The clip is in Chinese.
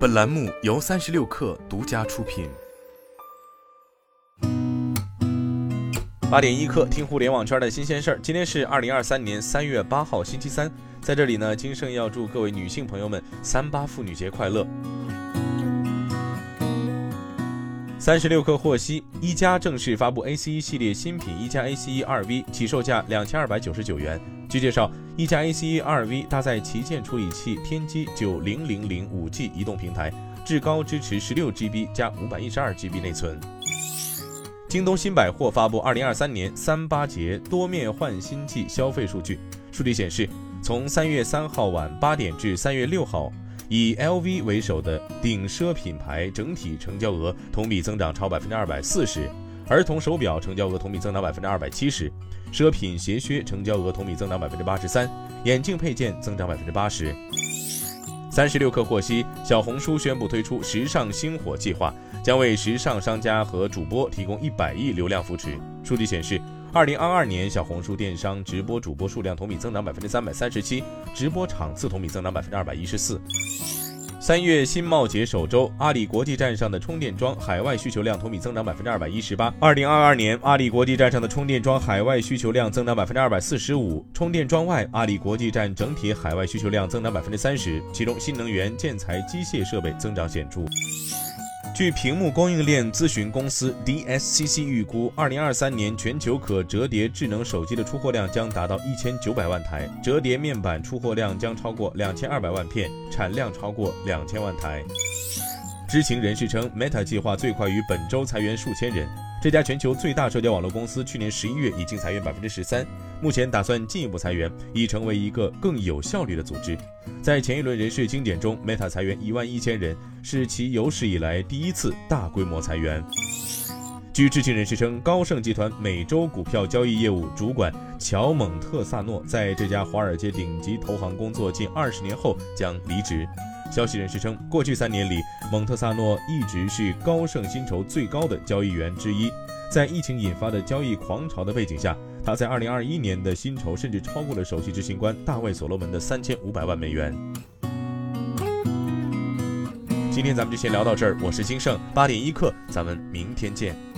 本栏目由三十六克独家出品。八点一刻，听互联网圈的新鲜事儿。今天是二零二三年三月八号，星期三。在这里呢，金盛要祝各位女性朋友们三八妇女节快乐。三十六氪获悉，一加正式发布 A C E 系列新品一加 A C E 二 V，起售价两千二百九十九元。据介绍，一加 A C E 二 V 搭载旗舰处理器天玑九零零零五 G 移动平台，至高支持十六 G B 加五百一十二 G B 内存。京东新百货发布二零二三年三八节多面换新季消费数据，数据显示，从三月三号晚八点至三月六号。以 LV 为首的顶奢品牌整体成交额同比增长超百分之二百四十，儿童手表成交额同比增长百分之二百七十，奢品鞋靴成交额同比增长百分之八十三，眼镜配件增长百分之八十。三十六氪获悉，小红书宣布推出时尚星火计划，将为时尚商家和主播提供一百亿流量扶持。数据显示。二零二二年，小红书电商直播主播数量同比增长百分之三百三十七，直播场次同比增长百分之二百一十四。三月新贸节首周，阿里国际站上的充电桩海外需求量同比增长百分之二百一十八。二零二二年，阿里国际站上的充电桩海外需求量增长百分之二百四十五，充电桩外，阿里国际站整体海外需求量增长百分之三十，其中新能源、建材、机械设备增长显著。据屏幕供应链咨询公司 DSCC 预估，二零二三年全球可折叠智能手机的出货量将达到一千九百万台，折叠面板出货量将超过两千二百万片，产量超过两千万台。知情人士称，Meta 计划最快于本周裁员数千人。这家全球最大社交网络公司去年十一月已经裁员百分之十三，目前打算进一步裁员，以成为一个更有效率的组织。在前一轮人事精简中，Meta 裁员一万一千人，是其有史以来第一次大规模裁员。据知情人士称，高盛集团美洲股票交易业务主管乔蒙特萨诺在这家华尔街顶级投行工作近二十年后将离职。消息人士称，过去三年里，蒙特萨诺一直是高盛薪酬最高的交易员之一。在疫情引发的交易狂潮的背景下，他在2021年的薪酬甚至超过了首席执行官大卫·所罗门的3500万美元。今天咱们就先聊到这儿，我是金盛八点一刻，咱们明天见。